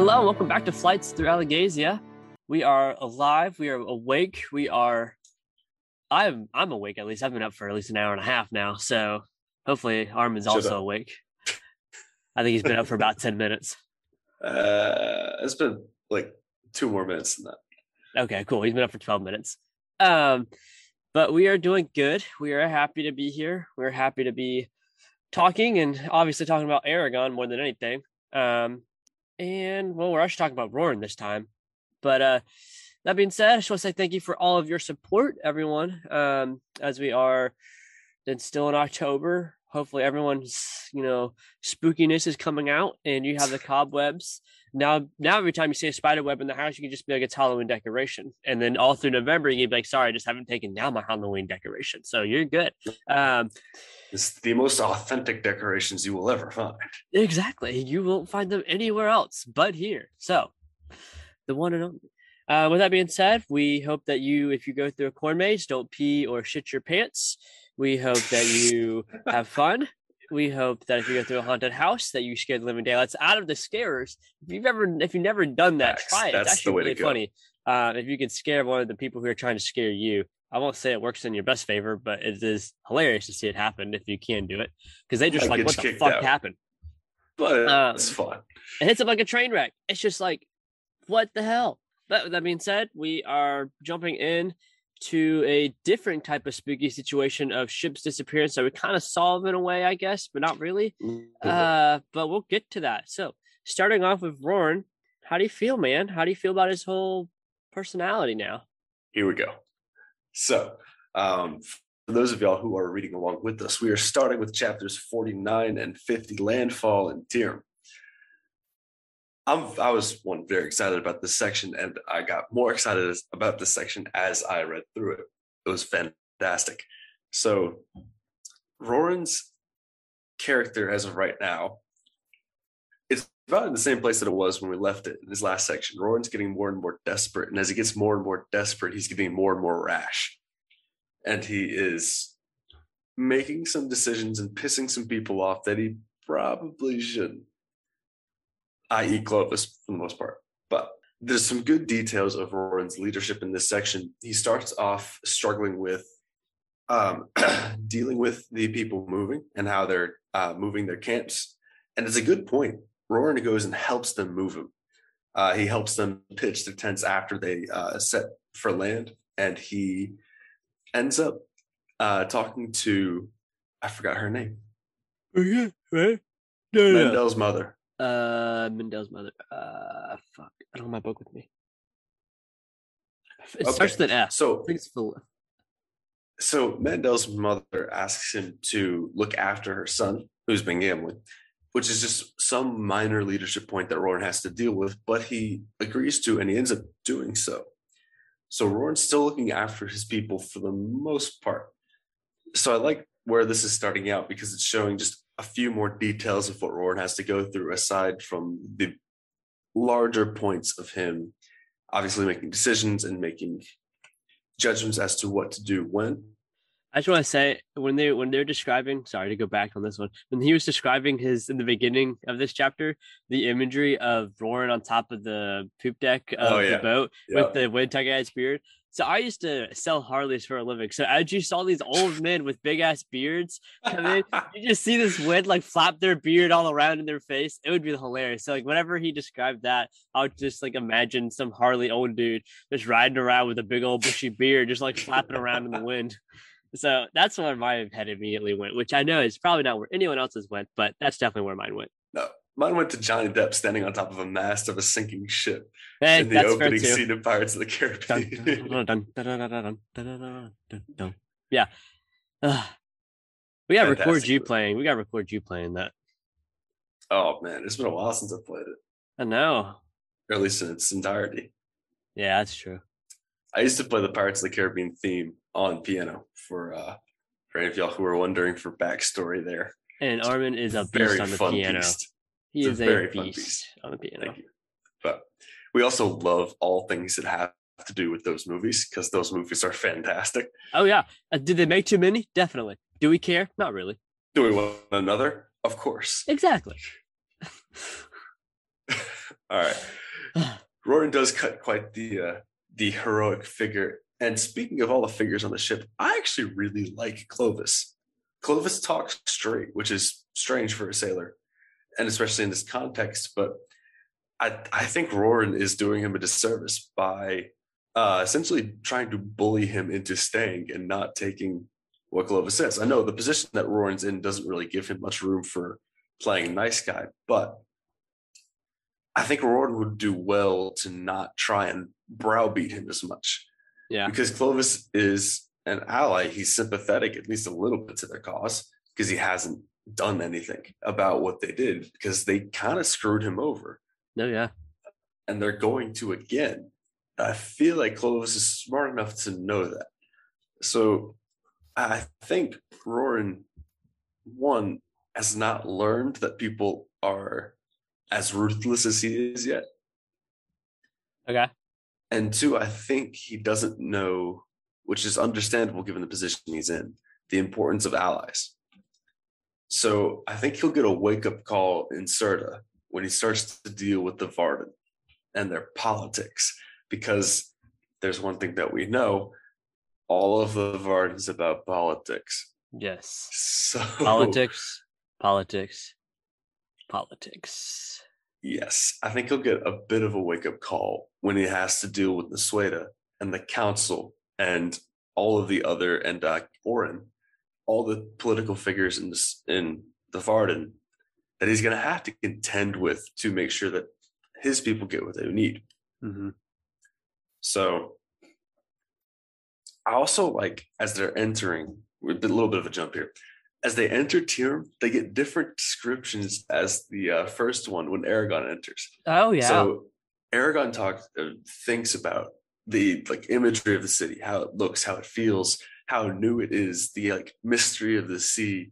Hello, welcome back to Flights Through Alagaësia. We are alive. We are awake. We are. I'm I'm awake at least. I've been up for at least an hour and a half now. So hopefully Armin's Shut also up. awake. I think he's been up for about ten minutes. Uh, it's been like two more minutes than that. Okay, cool. He's been up for 12 minutes. Um, but we are doing good. We are happy to be here. We're happy to be talking and obviously talking about Eragon more than anything. Um, and well, we're actually talking about Roran this time. But uh that being said, I just want to say thank you for all of your support, everyone. Um, as we are then still in October. Hopefully everyone's, you know, spookiness is coming out and you have the cobwebs now now every time you see a spider web in the house, you can just be like it's Halloween decoration. And then all through November, you can be like, sorry, I just haven't taken down my Halloween decoration. So you're good. Um It's the most authentic decorations you will ever find. exactly. You won't find them anywhere else but here. So the one and only. Uh, with that being said, we hope that you, if you go through a corn maze, don't pee or shit your pants. We hope that you have fun. We hope that if you go through a haunted house, that you scare the living daylights out of the scarers. If you've ever, if you've never done that, Facts. try it. That's it's the actually way to really go. funny. Uh, if you can scare one of the people who are trying to scare you, I won't say it works in your best favor, but it is hilarious to see it happen if you can do it because they just Like, what the fuck out. happened? But Um, it's fun. It hits them like a train wreck. It's just like, what the hell? But that being said, we are jumping in to a different type of spooky situation of ships disappearance that we kind of solve in a way, I guess, but not really. Uh, but we'll get to that. So, starting off with Roran, how do you feel, man? How do you feel about his whole personality now? Here we go. So, um, for those of y'all who are reading along with us, we are starting with chapters 49 and 50, Landfall and Teirm. I'm, I was one very excited about this section, and I got more excited about this section as I read through it. It was fantastic. So, Roran's character, as of right now, it's about in the same place that it was when we left it in his last section. Roran's getting more and more desperate, and as he gets more and more desperate, he's getting more and more rash, and he is making some decisions and pissing some people off that he probably shouldn't, i.e., Clovis for the most part. But there's some good details of Roran's leadership in this section. He starts off struggling with um, dealing with the people moving and how they're uh, moving their camps. And it's a good point. Roran goes and helps them move them. Uh, he helps them pitch their tents after they uh, set for land, and he ends up uh, talking to I forgot her name, Okay, right? No. Mandel's mother. Uh, Mandel's mother. Uh, fuck. I don't have my book with me. It Okay. starts with an F. So think it's Phil- so Mandel's mother asks him to look after her son, who's been gambling, which is just some minor leadership point that Roran has to deal with, but he agrees to and he ends up doing so. So Roran's still looking after his people for the most part. So I like where this is starting out because it's showing just a few more details of what Roran has to go through aside from the larger points of him obviously making decisions and making judgments as to what to do when. I just want to say when they when they're describing, sorry to go back on this one, when he was describing his in the beginning of this chapter, the imagery of Roran on top of the poop deck of Oh, the boat Yeah. with the wind tugging at his beard. So I used to sell Harleys for a living. So as you saw these old men with big ass beards come in, you just see this wind like flap their beard all around in their face. It would be hilarious. So like whenever he described that, I would just like imagine some Harley old dude just riding around with a big old bushy beard, just like flapping around in the wind. So that's where my head immediately went, which I know is probably not where anyone else's went, but that's definitely where mine went. no, Mine went to Johnny Depp standing on top of a mast of a sinking ship hey, in the opening scene of Pirates of the Caribbean. yeah. We gotta record you playing. We gotta record you playing that. Oh man, it's been a while since I played it. I know. Or at least in its entirety. Yeah, that's true. I used to play the Pirates of the Caribbean theme on piano for uh for any of y'all who are wondering for backstory there. And Armin is a beast on the piano. Beast. He It's is a, very fun beast beast. on the piano. Thank you. But we also love all things that have to do with those movies because those movies are fantastic. Oh yeah. Uh, did they make too many? Definitely. Do we care? Not really. Do we want another? Of course. Exactly. All right. Roran does cut quite the uh, the heroic figure. And speaking of all the figures on the ship, I actually really like Clovis. Clovis talks straight, which is strange for a sailor, and especially in this context. But I, I think Roran is doing him a disservice by uh, essentially trying to bully him into staying and not taking what Clovis says. I know the position that Roran's in doesn't really give him much room for playing nice guy, but I think Roran would do well to not try and browbeat him as much. Yeah. Because Clovis is an ally. He's sympathetic, at least a little bit, to their cause because he hasn't done anything about what they did because they kind of screwed him over. No, yeah. And they're going to again. I feel like Clovis is smart enough to know that. So I think Roran, one, has not learned that people are as ruthless as he is yet. Okay. And two, I think he doesn't know, which is understandable given the position he's in, the importance of allies. So I think he'll get a wake up call in Surda when he starts to deal with the Varden and their politics, because there's one thing that we know all of the Varden's about politics. Yes. So Politics, politics, politics. Yes, I think he'll get a bit of a wake up call when he has to deal with the Nasuada and the council and all of the other and uh, Orrin, all the political figures in this in the Varden that he's going to have to contend with to make sure that his people get what they need. Mm-hmm. So I also like as they're entering, a little bit of a jump here. As they enter Teirm, they get different descriptions as the uh, first one when Eragon enters. Oh yeah. So Eragon talks, uh, thinks about the like imagery of the city, how it looks, how it feels, how new it is, the like mystery of the sea.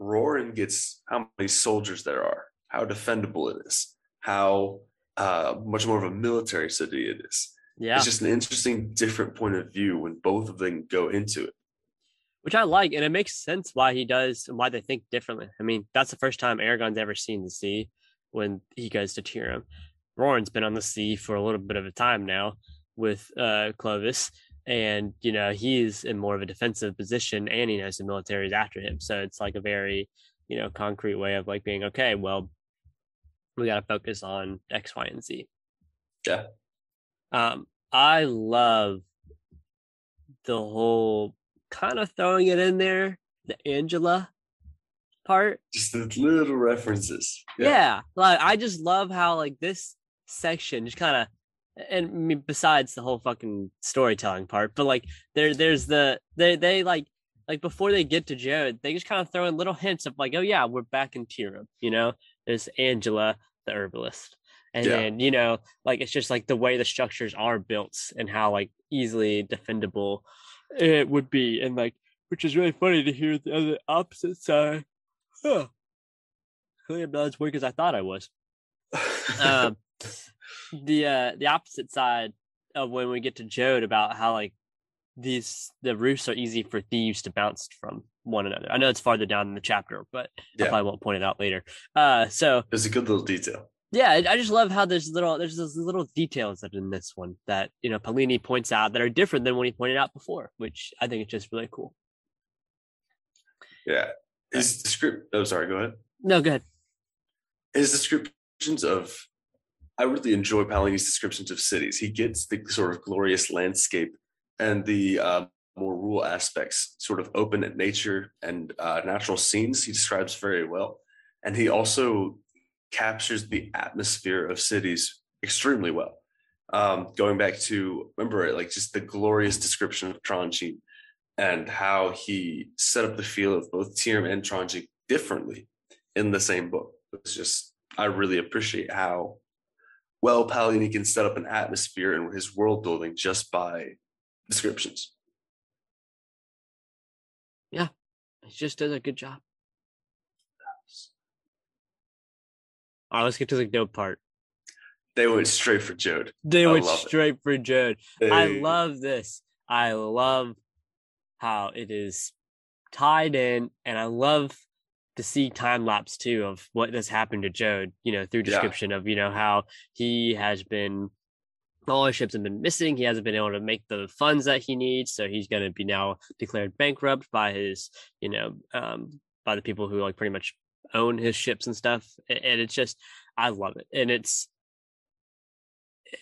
Roran gets how many soldiers there are, how defendable it is, how uh, much more of a military city it is. yeah. It's just an interesting, different point of view when both of them go into it. which I like, and it makes sense why he does and why they think differently. I mean, that's the first time Eragon's ever seen the sea when he goes to Teirm. Roran's been on the sea for a little bit of a time now with uh, Clovis, and you know he's in more of a defensive position, and he knows the military is after him. So it's like a very you know concrete way of like being okay. Well, we got to focus on X, Y, and Z. Yeah. Um, I love the whole kind of throwing it in there, the Angela part. Just the little references. Yeah. Like I just love how like this section just kind of and I mean, besides the whole fucking storytelling part, but like there there's the they they like like before they get to Jared, they just kind of throw in little hints of like, oh yeah, we're back in Teirm, you know? There's Angela, the herbalist. And Yeah. then, you know, like it's just like the way the structures are built and how like easily defendable it would be. And like which is really funny to hear the other opposite side. Huh. Clearly I'm not as weak as I thought I was um the uh the opposite side of when we get to Jode about how like these the roofs are easy for thieves to bounce from one another. I know it's farther down in the chapter, but I probably won't point it out later. Uh so it's a good little detail. yeah, I just love how there's little there's those little details that in this one that you know Paolini points out that are different than when he pointed out before, which I think is just really cool. Yeah. His script. Oh, sorry. Go ahead. No, go ahead. his descriptions of I really enjoy Paolini's descriptions of cities. He gets the sort of glorious landscape and the uh, more rural aspects, sort of open at nature and uh, natural scenes. He describes very well, and he also captures the atmosphere of cities extremely well. Um, going back to remember, like just the glorious description of Tronjheim and how he set up the feel of both Teirm and Tronjheim differently in the same book. It's just I really appreciate how well Paolini can set up an atmosphere in his world building just by descriptions. Yeah, he just does a good job. All right, let's get to the dope part. They went straight for Jeod. They I went love it. straight for Jeod. I love this. I love how it is tied in, and I love to see time lapse too of what has happened to Joe, you know, through description yeah. of, you know, how he has been all his ships have been missing. He hasn't been able to make the funds that he needs. So he's going to be now declared bankrupt by his, you know, um, by the people who like pretty much own his ships and stuff. And it's just, I love it. And it's,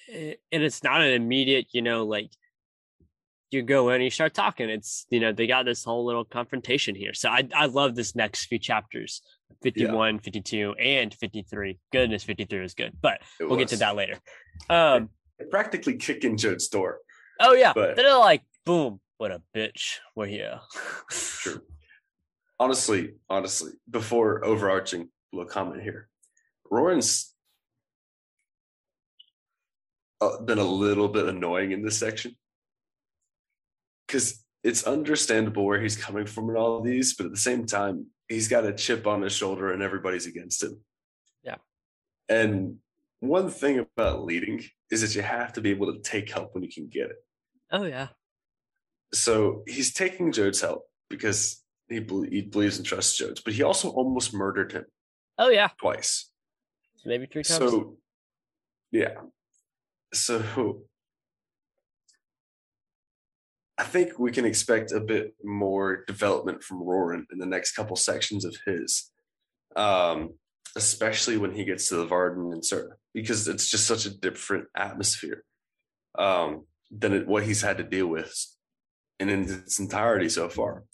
and it's not an immediate, you know, like you go in and you start talking. It's you know they got this whole little confrontation here. So I I love this next few chapters, 51, yeah. 52, and 53. Goodness, 53 is good, but it we'll was. get to that later. Um, practically kicking Joe's door. Oh yeah, but they're like boom, what a bitch. We're here. True. Honestly, honestly, before overarching little comment here, Roran's uh, been a little bit annoying in this section because it's understandable where he's coming from in all of these, but at the same time, he's got a chip on his shoulder and everybody's against him. Yeah. And one thing about leading is that you have to be able to take help when you can get it. Oh yeah. So he's taking Jeod's help because he, he believes and trusts Jodes, but he also almost murdered him. Oh yeah. Twice. Maybe three times. So yeah. So I think we can expect a bit more development from Roran in the next couple sections of his, um, especially when he gets to the Varden and Surda, because it's just such a different atmosphere um, than it, what he's had to deal with in, its entirety so far.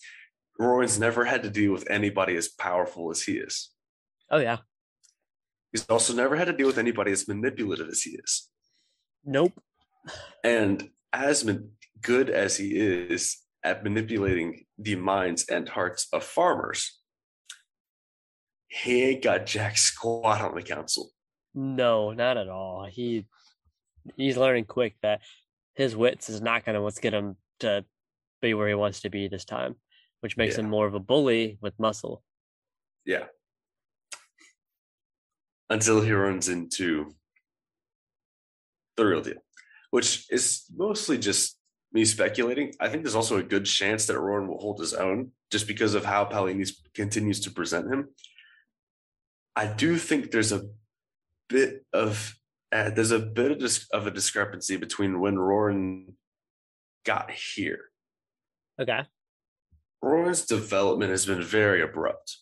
Roran's never had to deal with anybody as powerful as he is. Oh yeah. He's also never had to deal with anybody as manipulative as he is. Nope. And as good as he is at manipulating the minds and hearts of farmers, he ain't got jack squat on the council. No, not at all. He he's learning quick that his wits is not going to what's get him to be where he wants to be this time, which makes yeah. him more of a bully with muscle. Yeah. Until he runs into the real deal, which is mostly just me speculating. I think there's also a good chance that Roran will hold his own just because of how Paolini's continues to present him. I do think there's a bit of uh, there's a bit of, dis- of a discrepancy between when Roran got here. Okay. Roran's development has been very abrupt.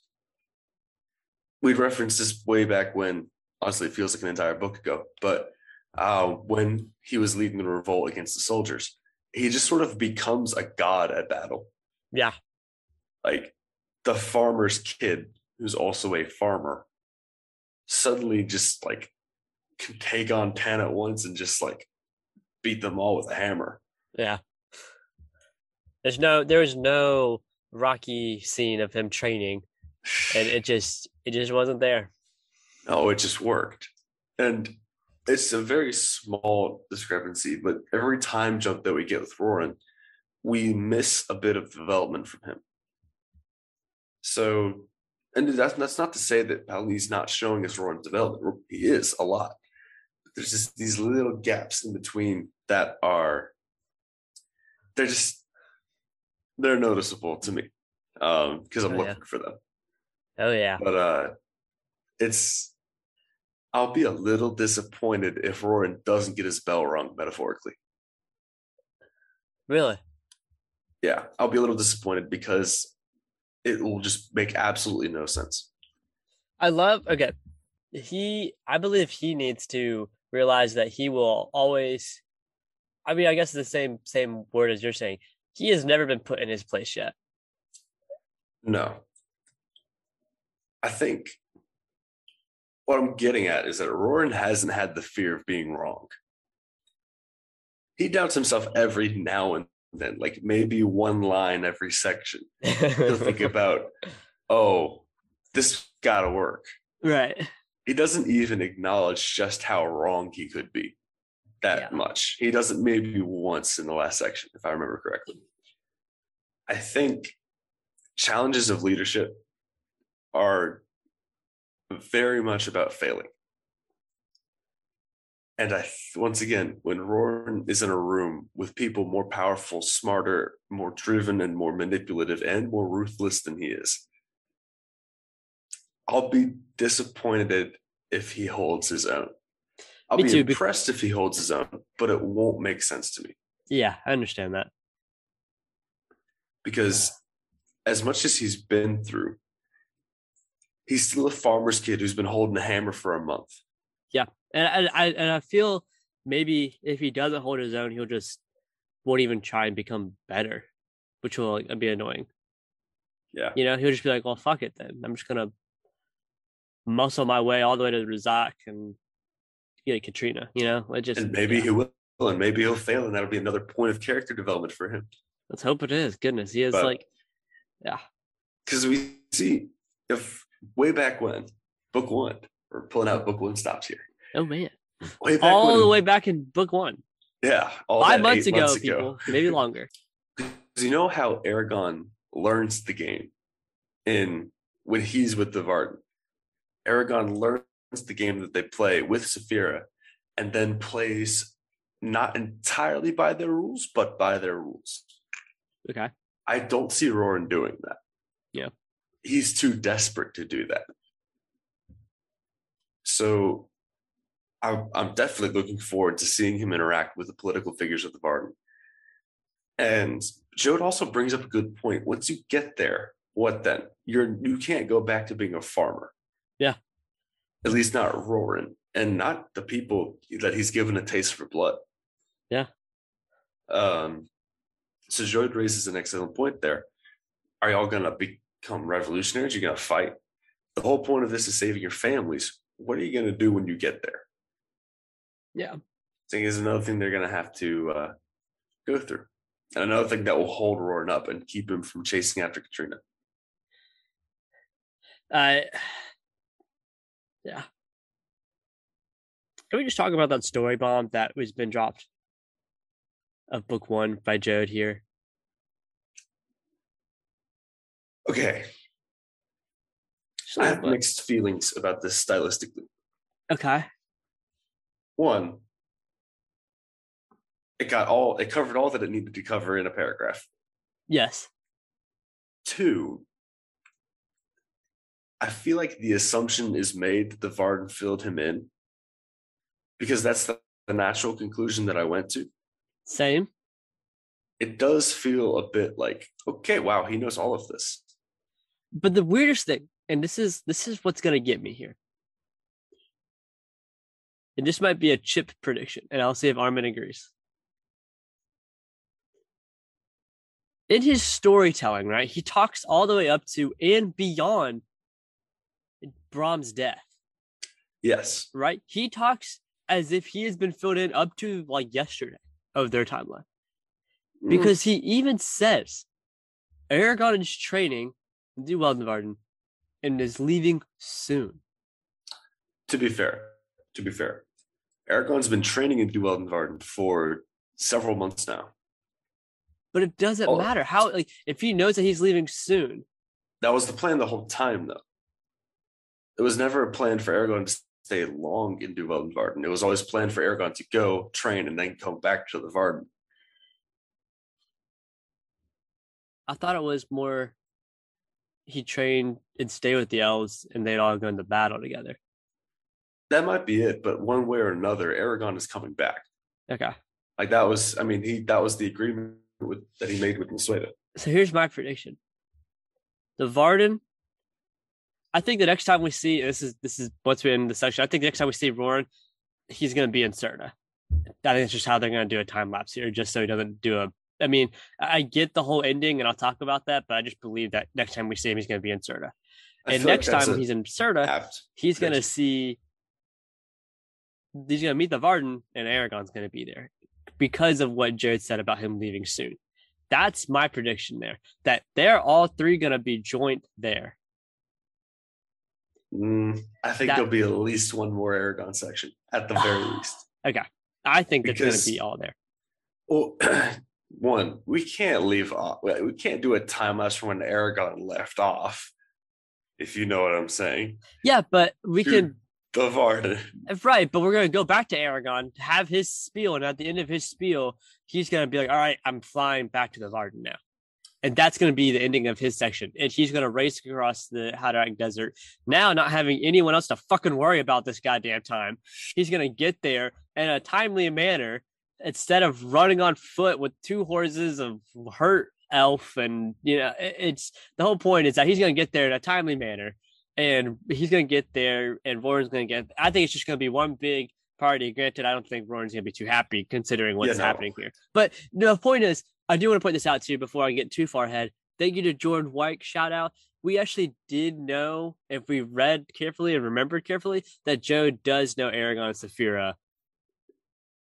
We referenced this way back when, honestly, it feels like an entire book ago, but uh, when he was leading the revolt against the soldiers he just sort of becomes a god at battle. Yeah. Like the farmer's kid, who's also a farmer, suddenly just like can take on 10 at once and just like beat them all with a hammer. Yeah. There's no there's no rocky scene of him training. And it just it just wasn't there. No, it just worked. And it's a very small discrepancy, but every time jump that we get with Roran, we miss a bit of development from him. So, and that's that's not to say that Paolini's not showing his Roran development. He is a lot. But there's just these little gaps in between that are they're just they're noticeable to me um because I'm oh, looking yeah. for them. Oh yeah. But uh it's I'll be a little disappointed if Roran doesn't get his bell rung, metaphorically. Really? Yeah, I'll be a little disappointed because it will just make absolutely no sense. I love okay. He I believe he needs to realize that he will always I mean, I guess the same same word as you're saying. He has never been put in his place yet. No. I think what I'm getting at is that Roran hasn't had the fear of being wrong. He doubts himself every now and then, like maybe one line every section. He'll think about, oh, this gotta work. Right. He doesn't even acknowledge just how wrong he could be that yeah. much. He doesn't maybe once in the last section, if I remember correctly. I think challenges of leadership are very much about failing. And I once again, when Roran is in a room with people more powerful, smarter, more driven, and more manipulative, and more ruthless than he is, I'll be disappointed if he holds his own. I'll Me be too, be- impressed if he holds his own, but it won't make sense to me Yeah, I understand that. because as much as he's been through, he's still a farmer's kid who's been holding a hammer for a month. Yeah, and I, and I feel maybe if he doesn't hold his own, he'll just won't even try and become better, which will like, be annoying. Yeah. You know, he'll just be like, "Well, fuck it then. I'm just gonna muscle my way all the way to Ra'zac and get Katrina." You know, it just And maybe yeah. he will, and maybe he'll fail, and that'll be another point of character development for him. Let's hope it is. Goodness, he is But- like, yeah, Because we see if way back when, book one, we're pulling out book one stops here. oh man, Way back all when, the way back in book one, yeah, all five that months ago, people, maybe longer. 'Cause you know how Eragon learns the game in when he's with the Varden. Eragon learns the game that they play with Saphira and then plays not entirely by their rules, but by their rules. Okay, I don't see Roran doing that. Yeah. He's too desperate to do that. So I'm, I'm definitely looking forward to seeing him interact with the political figures of the Varden. And Jeod also brings up a good point. Once you get there, what then? You're you can't go back to being a farmer. Yeah. At least not Roran. and not the people that he's given a taste for blood. Yeah. Um so Jeod raises an excellent point there. Are y'all gonna become revolutionaries? You're gonna fight. The whole point of this is saving your families. What are you gonna do when you get there? yeah, I think is another thing they're gonna have to uh, go through, and another thing that will hold Roran up and keep him from chasing after Katrina. uh, yeah. Can we just talk about that story bomb that was been dropped of book one by Jeod here? Okay, a I have bit. mixed feelings about this stylistically. Okay. One, it got all it covered all that it needed to cover in a paragraph. Yes. Two, I feel like the assumption is made that the Varden filled him in because that's the, the natural conclusion that I went to. Same. It does feel a bit like, okay, wow, he knows all of this. But the weirdest thing, and this is this is what's gonna get me here. And this might be a chip prediction, and I'll see if Armin agrees. In his storytelling, right, he talks all the way up to and beyond Brom's death, Yes. right? He talks as if he has been filled in up to like yesterday of their timeline. Mm, Because he even says Eragon is training in the Weldenvarden and is leaving soon. to be fair, to be fair, Eragon's been training in Du Weldenvarden for several months now. But it doesn't Oh. matter how like if he knows that he's leaving soon. That was the plan the whole time, though. It was never a plan for Eragon to stay long in Du Weldenvarden. It was always planned for Eragon to go train and then come back to the Varden. I thought it was more he trained and stay with the elves and they'd all go into battle together. That might be it, but one way or another, Eragon is coming back. Okay. Like that was, I mean, he that was the agreement with that he made with Nasuada. So here's my prediction. The Varden. I think the next time we see this is this is we're in the section. I think the next time we see Roran, he's gonna be in Cerna. I think it's just how they're gonna do a time lapse here, just so he doesn't do a. I mean, I get the whole ending, and I'll talk about that, but I just believe that next time we see him, he's gonna be in Cerna. I And feel like next time he's in apt. he's gonna see. He's gonna meet the Varden, and Eragon's gonna be there because of what Jared said about him leaving soon. That's my prediction there. That they're all three gonna be joint there. Mm, I think That- there'll be at least one more Eragon section at the very least. Okay, I think it's gonna be all there. Well, one, we can't leave off. We can't do a time lapse from when Eragon left off. If you know what I'm saying, Yeah, but we can the Varden. right, but we're gonna go back to Eragon, have his spiel, and at the end of his spiel, he's gonna be like, "All right, I'm flying back to the Varden now." and that's going to be the ending of his section. And he's going to race across the Hadarac Desert. Now, not having anyone else to fucking worry about this goddamn time, he's going to get there in a timely manner instead of running on foot with two horses of hurt elf. And, you know, it's the whole point is that he's going to get there in a timely manner and he's going to get there and Roran's going to get, I think it's just going to be one big party. Granted, I don't think Roran's going to be too happy considering what's yeah, no. happening here. But the point is, I do want to point this out to you before I get too far ahead. Thank you to Jordan White. Shout out. We actually did know, if we read carefully and remembered carefully, that Joe does know Eragon and Saphira,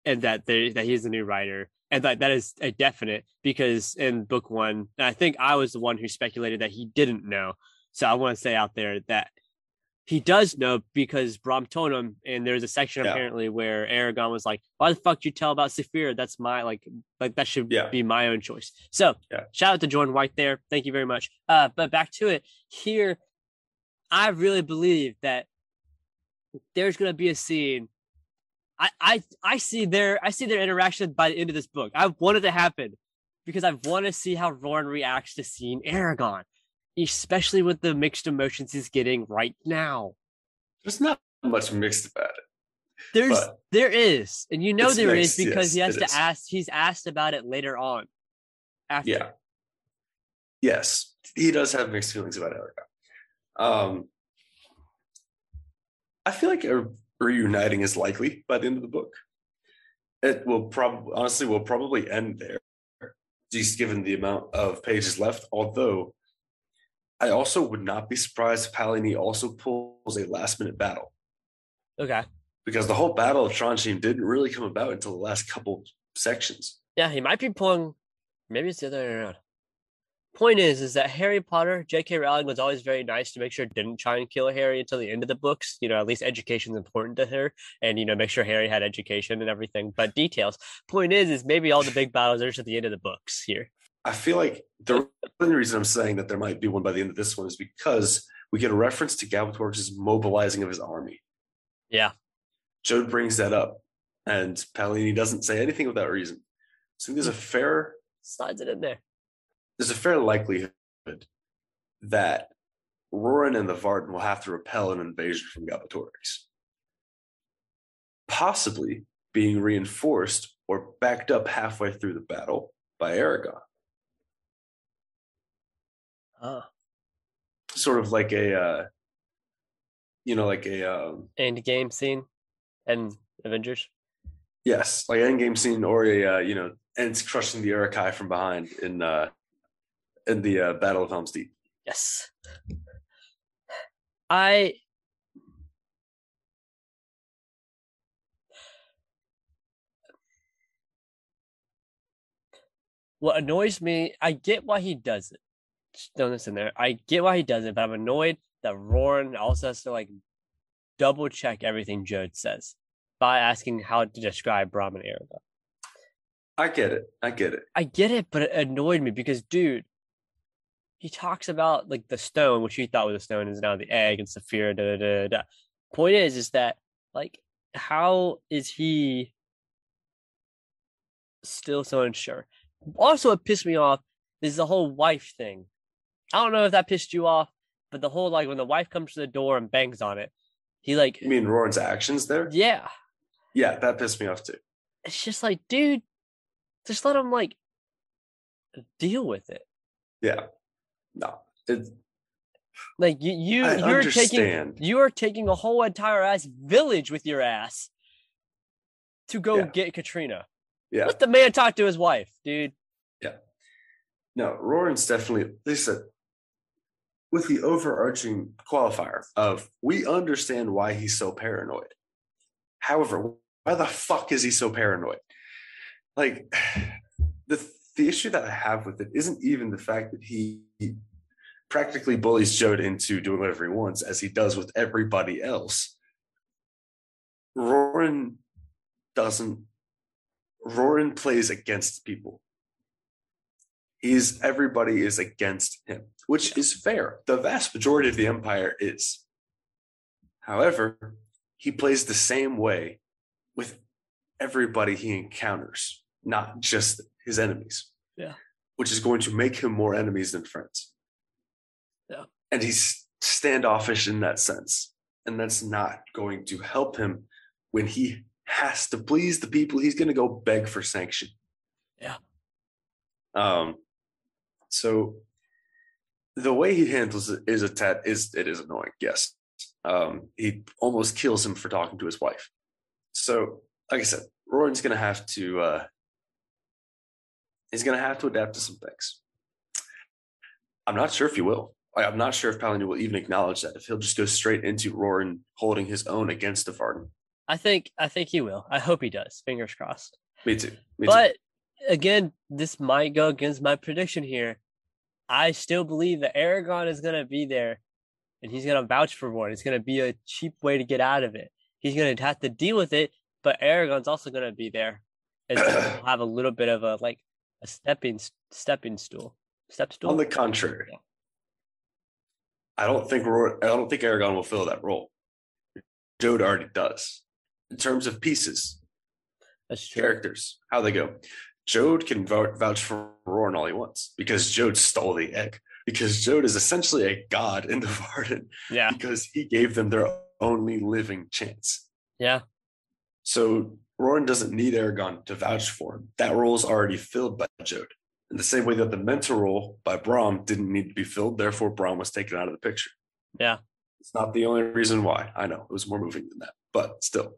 and that they, that he's the new writer, and that that is a definite because in book one, I think I was the one who speculated that he didn't know. So I want to say out there that he does know because Brom told him, and there's a section yeah. apparently where Eragon was like, "Why the fuck you tell about Saphira? That's my like, like that should yeah. be my own choice." So yeah. shout out to Jordan White there. Thank you very much. Uh, but back to it here, I really believe that there's gonna be a scene. I I I see their I see their interaction by the end of this book. I want it to happen because I want to see how Roran reacts to seeing Eragon especially with the mixed emotions he's getting right now. There's not much mixed about it. There's there is, and you know there mixed, is because yes, he has to is. ask. He's asked about it later on. After. Yeah. Yes, he does have mixed feelings about Erica. Um, I feel like a reuniting is likely by the end of the book. It will probably, honestly, will probably end there, just given the amount of pages left. Although I also would not be surprised if Paolini also pulls a last minute battle. Okay. Because the whole battle of Tronjheim didn't really come about until the last couple sections. Yeah, he might be pulling. Maybe it's the other way around. Point is, is that Harry Potter, J.K. Rowling was always very nice to make sure didn't try and kill Harry until the end of the books. You know, at least education is important to her, and you know, make sure Harry had education and everything. But details. Point is, is maybe all the big battles are just at the end of the books here. I feel like the only reason I'm saying that there might be one by the end of this one is because we get a reference to Galbatorix's mobilizing of his army. Yeah. Joe brings that up, and Paolini doesn't say anything without reason. So there's a hmm. fair slides it in there. There's a fair likelihood that Roran and the Varden will have to repel an invasion from Galbatorix. Possibly being reinforced or backed up halfway through the battle by Eragon. Oh. Sort of like a, uh, you know, like a um, end game scene, and Avengers. Yes, like end game scene, or a uh, you know, ends crushing the Uruk-hai from behind in uh, in the uh, Battle of Helm's Deep. Yes, I what annoys me, I get why he does it throw this in there. I get why he does it, but I'm annoyed that Roran also has to like double check everything Jeod says by asking how to describe Brom and Eragon. I get it. I get it. I get it, but it annoyed me because, dude, he talks about like the stone, which he thought was a stone, is now the egg and Saphira. Da, da, da, Point is, is that like, how is he still so unsure? Also, it pissed me off is the whole wife thing. I don't know if that pissed you off, but the whole like when the wife comes to the door and bangs on it, he like. You mean Roran's actions there? Yeah. Yeah, that pissed me off too. It's just like, dude, just let him like deal with it. Yeah. No. It's like you, you I you're understand. taking you are taking a whole entire ass village with your ass to go yeah. get Katrina. Yeah. Let the man talk to his wife, dude. Yeah. No, Roran's definitely they said with the overarching qualifier of we understand why he's so paranoid. However, why the fuck is he so paranoid? Like the the issue that I have with it isn't even the fact that he, practically bullies Jeod into doing whatever he wants, as he does with everybody else. Roran doesn't. Roran plays against people. He's everybody is against him which is fair. The vast majority of the empire is. However, he plays the same way with everybody he encounters, not just his enemies. Yeah. which is going to make him more enemies than friends. Yeah. And he's standoffish in that sense. And that's not going to help him when he has to please the people. He's going to go beg for sanction. Yeah. Um, so the way he handles it is a tad is it is annoying. Yes. Um, he almost kills him for talking to his wife. So, like I said, Roran's going to have to uh, he's going to have to adapt to some things. I'm not sure if he will. I'm not sure if Paolini will even acknowledge that. If he'll just go straight into Roran holding his own against the Varden. I think I think he will. I hope he does. Fingers crossed. Me too. Me but again, this might go against my prediction here. I still believe that Eragon is going to be there and he's going to vouch for one. It's going to be a cheap way to get out of it. He's going to have to deal with it, but Eragon's also going to be there and so have a little bit of a like a stepping stepping stool. Step stool. On the contrary, Yeah. I don't think I don't think Eragon will fill that role. Jeod already does. In terms of pieces, That's true. characters, how they go. Jeod can vouch for Roran all he wants because Jeod stole the egg. Because Jeod is essentially a god in the Varden Yeah. because he gave them their only living chance. Yeah. So Roran doesn't need Eragon to vouch for him. That role is already filled by Jeod. In the same way that the mentor role by Brom didn't need to be filled, therefore Brom was taken out of the picture. Yeah. It's not the only reason why. I know it was more moving than that, but still.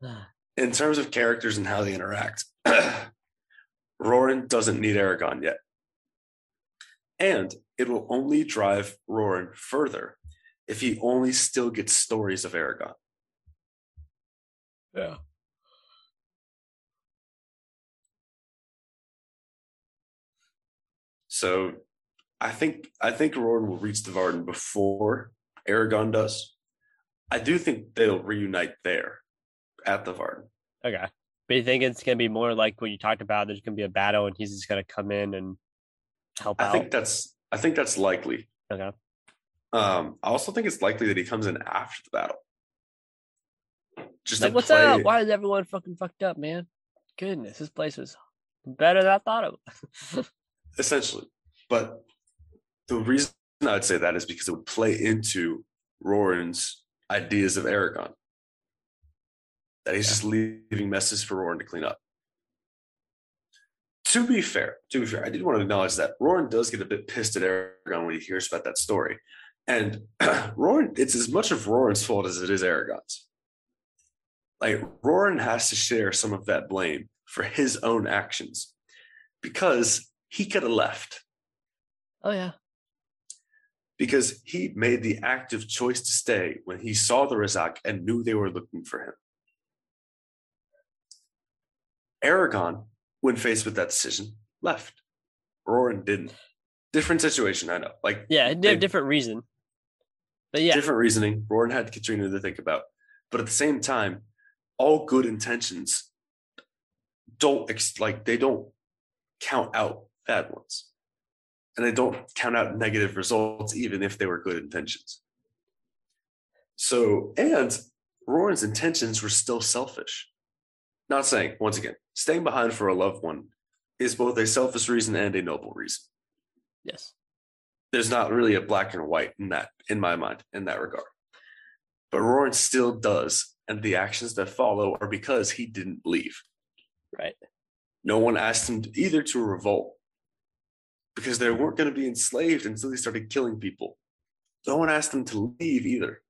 In terms of characters and how they interact, Roran doesn't need Eragon yet. And it will only drive Roran further if he only still gets stories of Eragon. Yeah. So I think I think Roran will reach the Varden before Eragon does. I do think they'll reunite there at the Varden. Okay. But you think it's gonna be more like what you talked about? There's gonna be a battle, and he's just gonna come in and help I out. I think that's I think that's likely. okay. Um, I also think it's likely that he comes in after the battle. Just Like, what's play- up? Why is everyone fucking fucked up, man? Goodness, this place was better than I thought it was. essentially. But the reason I'd say that is because it would play into Roran's ideas of Eragon. That he's just leaving messes for Roran to clean up. To be fair, to be fair, I did want to acknowledge that Roran does get a bit pissed at Eragon when he hears about that story. And Roran, it's as much of Roran's fault as it is Eragon's. Like Roran has to share some of that blame for his own actions because he could have left oh yeah. because he made the active choice to stay when he saw the Ra'zac and knew they were looking for him. Eragon, when faced with that decision, left. Roran didn't. Different situation, I know. Like Yeah, they- different reason. But yeah, different reasoning. Roran had Katrina to think about, but at the same time, all good intentions don't ex- like they don't count out bad ones, and they don't count out negative results even if they were good intentions. So, and Roran's intentions were still selfish. Not saying once again, staying behind for a loved one is both a selfish reason and a noble reason yes. there's not really a black and white in that in my mind in that regard but roran still does and the actions that follow are because he didn't leave Right. no one asked him either to revolt because they weren't going to be enslaved until they started killing people no one asked them to leave either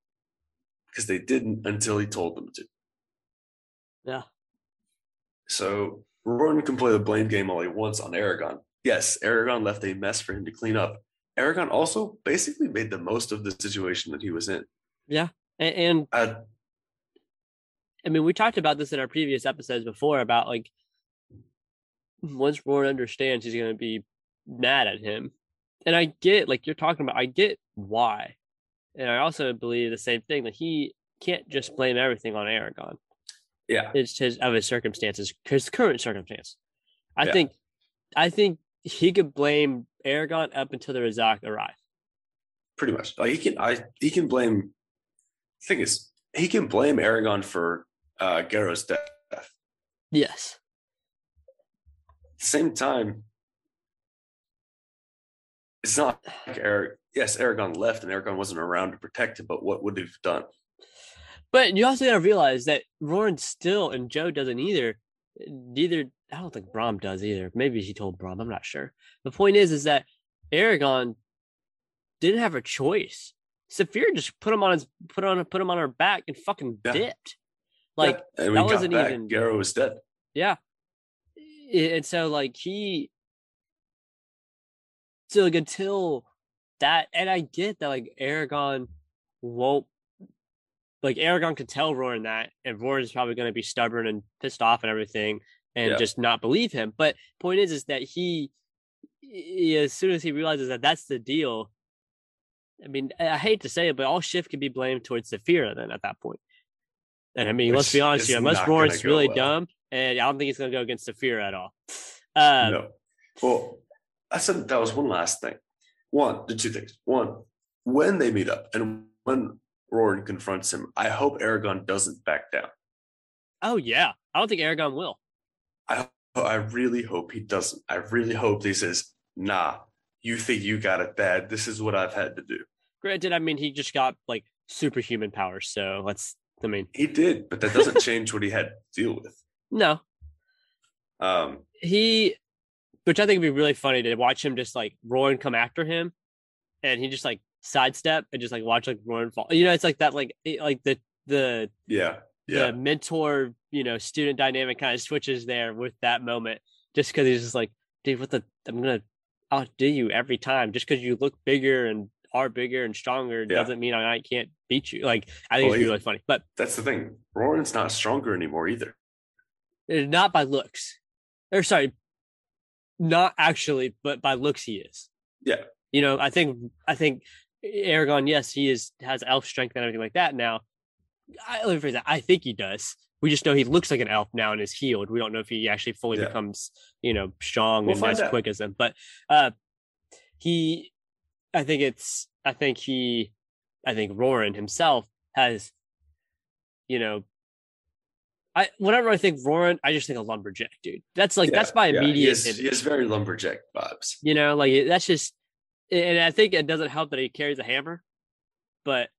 because they didn't until he told them to Yeah. so roran can play the blame game all he wants on eragon yes eragon left a mess for him to clean up eragon also basically made the most of the situation that he was in Yeah. And, and uh, I mean, we talked about this in our previous episodes before about like once Roran understands, he's going to be mad at him. And I get, like you're talking about, I get why. And I also believe the same thing that he can't just blame everything on Eragon. yeah It's his of his circumstances, his current circumstance. I Yeah. think, I think he could blame Eragon up until the Ra'zac arrive. pretty much like he can i he can blame thing is he can blame eragon for uh Garrow's death Yes. At the same time it's not like Eric. Yes, Eragon left, and Eragon wasn't around to protect him. But what would he have done? But you also got to realize that Roran still and Joe doesn't either. Neither I don't think Brom does either. Maybe he told Brom. I'm not sure. The point is, is that Eragon didn't have a choice. Saphir just put him on his put on put him on her back and fucking Yeah. dipped. Like Yeah, that wasn't back, even- Garrow was dead. yeah. And so like he so like until that and I get that like Eragon won't like Eragon could tell Roran that and Roran is probably gonna be stubborn and pissed off and everything and Yeah. just not believe him. But point is is that he, he as soon as he realizes that that's the deal, I mean, I hate to say it, but all shift can be blamed towards Saphira then at that point. And I mean, let's be honest here, unless Roran's really well. dumb, and I don't think he's gonna go against Saphira at all. Um, no. Well, I said that was one last thing. One, the two things. One, when they meet up and when Roran confronts him, I hope Eragon doesn't back down. Oh yeah, I don't think Eragon will. I I really hope he doesn't. I really hope he says, "Nah, you think you got it bad. This is what I've had to do." Granted, I mean, he just got like superhuman powers, so let's. I mean, He did, but that doesn't change what he had to deal with. no, Um, he, which I think would be really funny to watch him just like Roran come after him, and he just like sidestep and just like watch like Roran fall. You know, it's like that, like like the the yeah, yeah, the mentor, you know, student dynamic kind of switches there with that moment, just because he's just like, dude, what the? I'm gonna outdo you every time, just because you look bigger and are bigger and stronger Yeah. doesn't mean I can't beat you. Like I think Well, it's really funny, but that's the thing. Roran's not stronger anymore either. uh, not by looks, or sorry, not actually, but by looks he is. Yeah. You know, I think I think Eragon, yes, he is has elf strength and everything like that now. I, let me phrase that. I think he does. We just know he looks like an elf now and is healed. We don't know if he actually fully Yeah. becomes, you know, strong We'll and as out. quick as them. But uh he I think it's I think he I think Roran himself has, you know, I whenever I think Roran, I just think a lumberjack, dude. That's like that's my yeah, immediate He has, he has very lumberjack vibes. You know, like that's just, and I think it doesn't help that he carries a hammer, but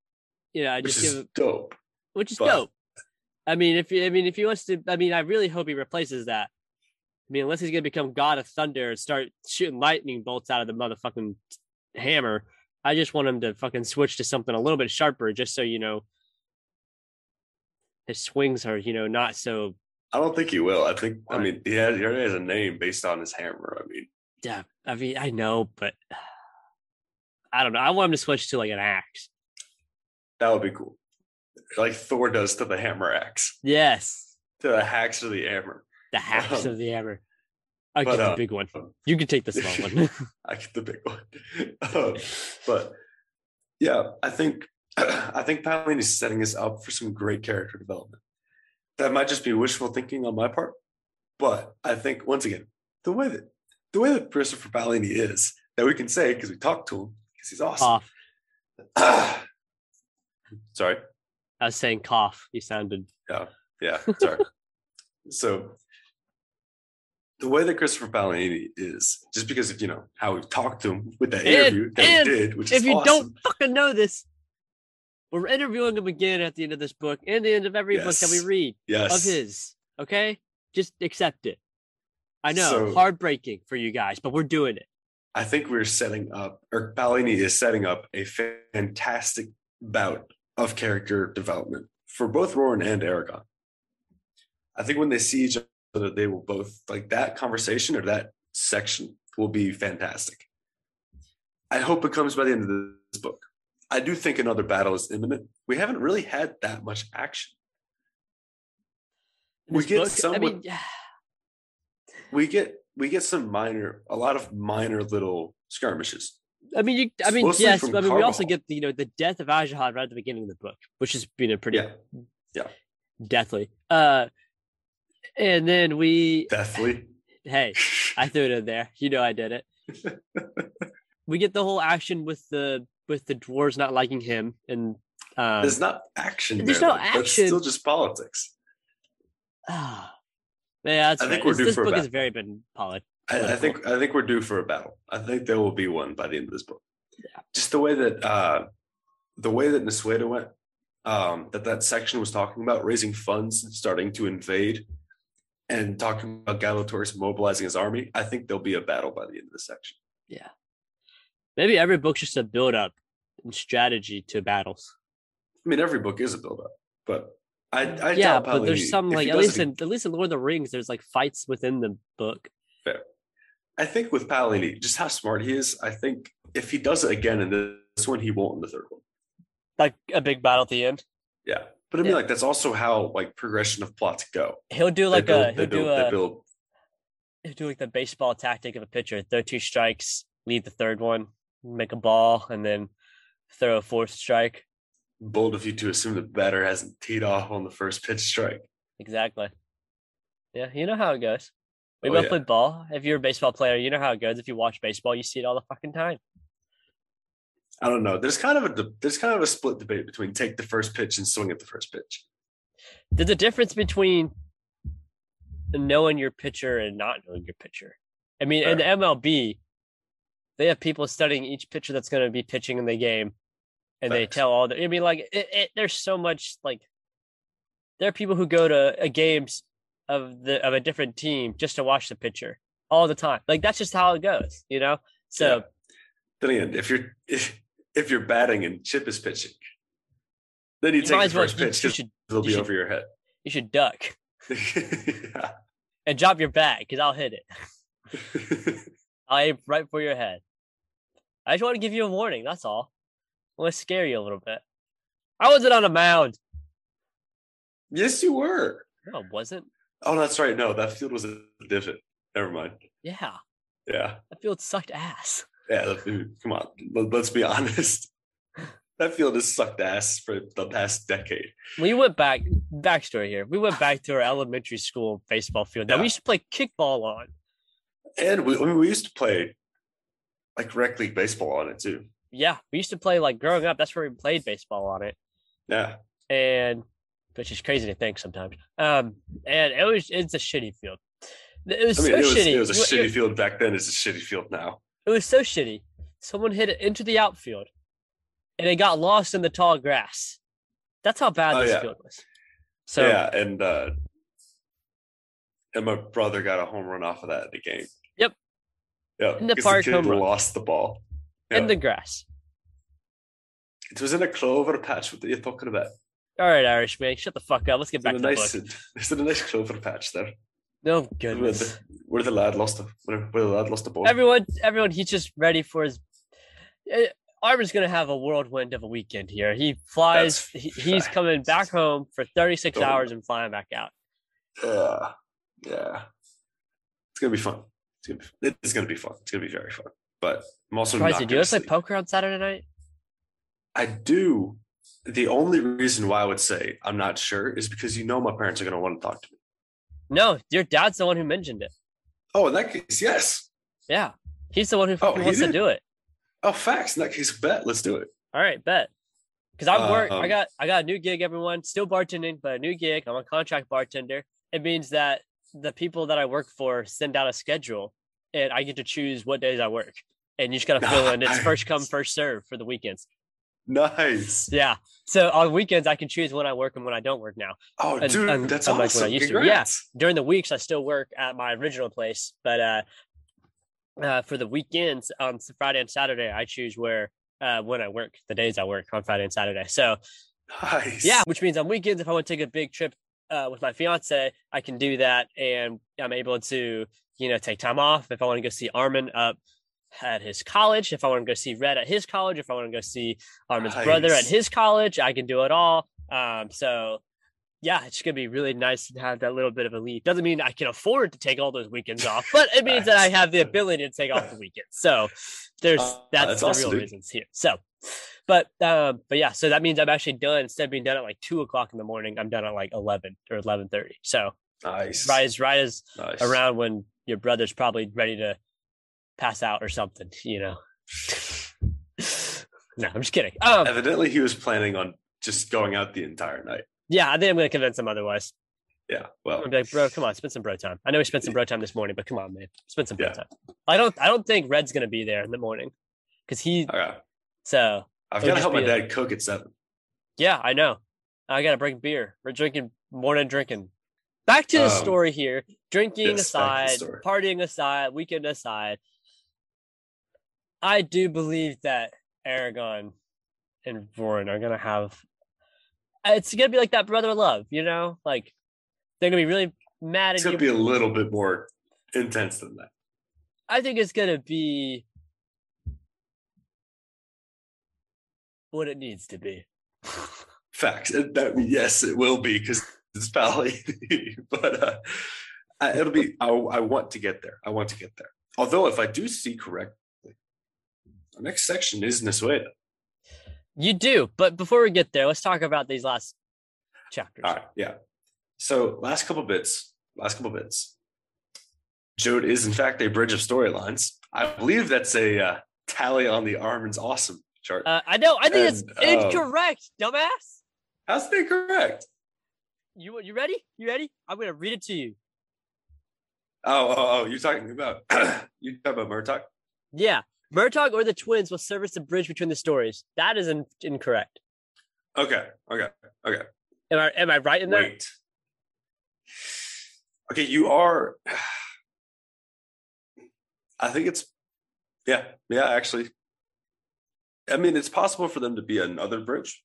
you know, I just give, dope. which is but- dope. I mean, if you I mean, if he wants to, I mean, I really hope he replaces that. I mean, unless he's gonna become God of Thunder and start shooting lightning bolts out of the motherfucking hammer, I just want him to fucking switch to something a little bit sharper, just so you know his swings are, you know, not so. I don't think he will. I think. I mean, he has, he already has a name based on his hammer. I mean, Yeah, I mean, I know, but I don't know. I want him to switch to like an axe. that would be cool. Like Thor does to the hammer axe, Yes, to the hacks of the hammer. the hacks Um, of the hammer. I get the uh, big one. You can take the small one. I get the big one. Um, but yeah, I think I think Paolini is setting us up for some great character development. That might just be wishful thinking on my part, but I think once again, the way that the way that Christopher Paolini is, that we can say because we talked to him because he's awesome. cough. Sorry. I was saying cough. You sounded Yeah, Yeah. sorry. so the way that Christopher Paolini is, just because of you know how we've talked to him with that And- interview that he did, which is if you awesome. don't fucking know this, we're interviewing him again at the end of this book and the end of every book that we read yes, of his. Okay, just accept it. I know, So- heartbreaking for you guys, but we're doing it. I think we're setting up, or Paolini is setting up a fantastic bout of character development for both Roran and Eragon. I think when they see each other, they will both like that conversation or that section will be fantastic. I hope it comes by the end of this book. I do think another battle is imminent. We haven't really had that much action. We get book, I somewhat- mean, We get we get some minor, a lot of minor little skirmishes. I mean, you, I mean, Mostly yes. I mean, we also get the, you know the death of Ajahad right at the beginning of the book, which has been a pretty Yeah, deathly. Uh, and then we, deathly. hey, I threw it in there. You know, I did it. we get the whole action with the with the dwarves not liking him, and um, There's not action. There's there, no though. That's action. still just politics. ah, yeah, that's I right. think we're This- due this for a book has battle. very been poli- I, I think I think we're due for a battle. I think there will be one by the end of this book. Yeah. Just the way that uh, the way that Nasuada went, um, that that section was talking about raising funds, and starting to invade, and talking about Galbatorix mobilizing his army. I think there'll be a battle by the end of the section. Yeah. Maybe every book's just a build up and strategy to battles. I mean, every book is a build up, but I, I yeah, doubt but there's some like at least in at least in Lord of the Rings, there's like fights within the book. Fair. I think with Paolini, just how smart he is, I think if he does it again in this one, he won't in the third one. Like a big battle at the end. Yeah. But I mean, Yeah. like, that's also how like progression of plots go. He'll do They like build, a he'll do build, they a build. he'll do like the baseball tactic of a pitcher. Throw two strikes, lead the third one, make a ball, and then throw a fourth strike. Bold of you to assume the batter hasn't teed off on the first pitch strike. Exactly. Yeah, you know how it goes. We Oh, both yeah. played ball. If you're a baseball player, you know how it goes. If you watch baseball, you see it all the fucking time. I don't know. There's kind of a there's kind of a split debate between take the first pitch and swing at the first pitch. There's a difference between knowing your pitcher and not knowing your pitcher. I mean, in the MLB, they have people studying each pitcher that's going to be pitching in the game, and they tell all the. I mean, like, it, it, there's so much like. There are people who go to uh, games of the of a different team just to watch the pitcher all the time. Like that's just how it goes, you know. So Yeah. Then again, if you're if, if you're batting and Chip is pitching, then you, you take the as well. first pitch because it'll be should- over your head. you should duck yeah. and drop your bat because I'll hit it. I'll aim right for your head. I just want to give you a warning. That's all. I want to scare you a little bit. I wasn't on a mound. yes, you were. No, it wasn't. Oh, that's right. No, that field was a divot. Never mind. Yeah, Yeah. that field sucked ass. Yeah. field- Come on. Let- Let's be honest. That field has sucked ass for the past decade. We went back. Backstory here. We went back to our elementary school baseball field that Yeah. we used to play kickball on. And we, I mean, we used to play like rec league baseball on it too. Yeah, we used to play like growing up. That's where we played baseball on it. Yeah. and which is crazy to think sometimes. Um, and it was it's a shitty field. It was I mean, so it was, shitty. it was a shitty field back then. It's a shitty field now. It was so shitty. Someone hit it into the outfield, and it got lost in the tall grass. That's how bad Oh, this yeah. field was. So yeah. And, uh, and my brother got a home run off of that in the game. Yeah. In the park run. lost the ball. in the grass. It was in a clover patch. What are you talking about? All right, Irish man, shut the fuck up. Let's get It's back to the nice, book. it's in a nice clover patch there. No Where goodness. the, where the lad lost the where, where the lad lost the ball. Everyone, everyone, he's just ready for his. Uh, Armin's gonna have a whirlwind of a weekend here. He flies. He, he's coming back home for 36 Totally. hours and flying back out. Yeah, yeah, it's gonna be fun. It's gonna be, it's gonna be fun. It's gonna be very fun. But I'm also Surprised not do you guys play poker on Saturday night? I do. The only reason why I would say I'm not sure is because you know my parents are gonna want to talk to me. No, your dad's the one who mentioned it. Oh, in that case, yes. Yeah, he's the one who he wants to do it. Oh, facts. In that case, bet. Let's do it. All right, bet. Because I work, I Um, got, I got a new gig. Everyone still bartending, but a new gig. I'm a contract bartender. It means that the people that I work for send out a schedule, and I get to choose what days I work. And you just gotta fill in. It's first come, first serve for the weekends. Nice. Yeah. So on weekends, I can choose when I work and when I don't work now. Oh, And- dude, and that's unlike when I awesome. used to. Yeah. During the weeks, I still work at my original place, but uh, uh, for the weekends on s- Friday and Saturday, I choose where uh, when I work, the days I work on Friday and Saturday. So Nice. yeah, which means on weekends, if I want to take a big trip uh, with my fiance, I can do that, and I'm able to, you know, take time off if I want to go see Armin up at his college, if I want to go see Red at his college, if I want to go see Armin's brother at his college, I can do it all. Um, so yeah, it's gonna be really nice to have that little bit of a lead. Doesn't mean I can afford to take all those weekends off, but it means that I have the ability to take off the weekends. So there's Uh, that's, that's the awesome, real dude. reasons here. So, but um, but yeah, so that means I'm actually done instead of being done at like two o'clock in the morning. I'm done at like eleven or eleven thirty. So Nice. right as right as Nice. around when your brother's probably ready to pass out or something, you know. no, I'm just kidding. Um, Evidently, he was planning on just going out the entire night. yeah, I think I'm gonna convince him otherwise. Yeah. Well, I'm be like, bro, come on, spend some bro time. I know we spent some bro time this morning, but come on, man, spend some bro Yeah. time. I don't, I don't think Red's gonna be there in the morning because he. okay. So I've got to help my dad cook at seven. yeah, I know. I gotta bring beer. We're drinking than drinking. Back to the Um, story here. Drinking yes, back to the aside, partying aside, weekend aside. I do believe that Eragon and Roran are gonna have. It's gonna be like that brother love, you know, like they're gonna be really mad It's at going you. to be a little bit more intense than that. I think it's gonna be what it needs to be. Facts. That, yes, it will be because it's Pally. but uh, I, it'll be, I, I want to get there. I want to get there. Although, if I do see correctly, the next section is Nasuada. You do, but before we get there, let's talk about these last chapters. All right. Yeah. So, last couple bits, last couple bits. Jeod is, in fact, a bridge of storylines. I believe that's a uh, tally on the Armin's awesome chart. Uh, I know. I think it's And, uh, incorrect, dumbass. How's that correct? You you ready? You ready? I'm gonna read it to you. Oh, oh, oh, you're talking about you talking about Murtagh? Yeah, Murtagh or the twins will serve as the bridge between the stories. That is in- incorrect. Okay, okay, okay. Am I am I right in that? Wait. Okay, you are. I think it's. Yeah, yeah. Actually, I mean, it's possible for them to be another bridge,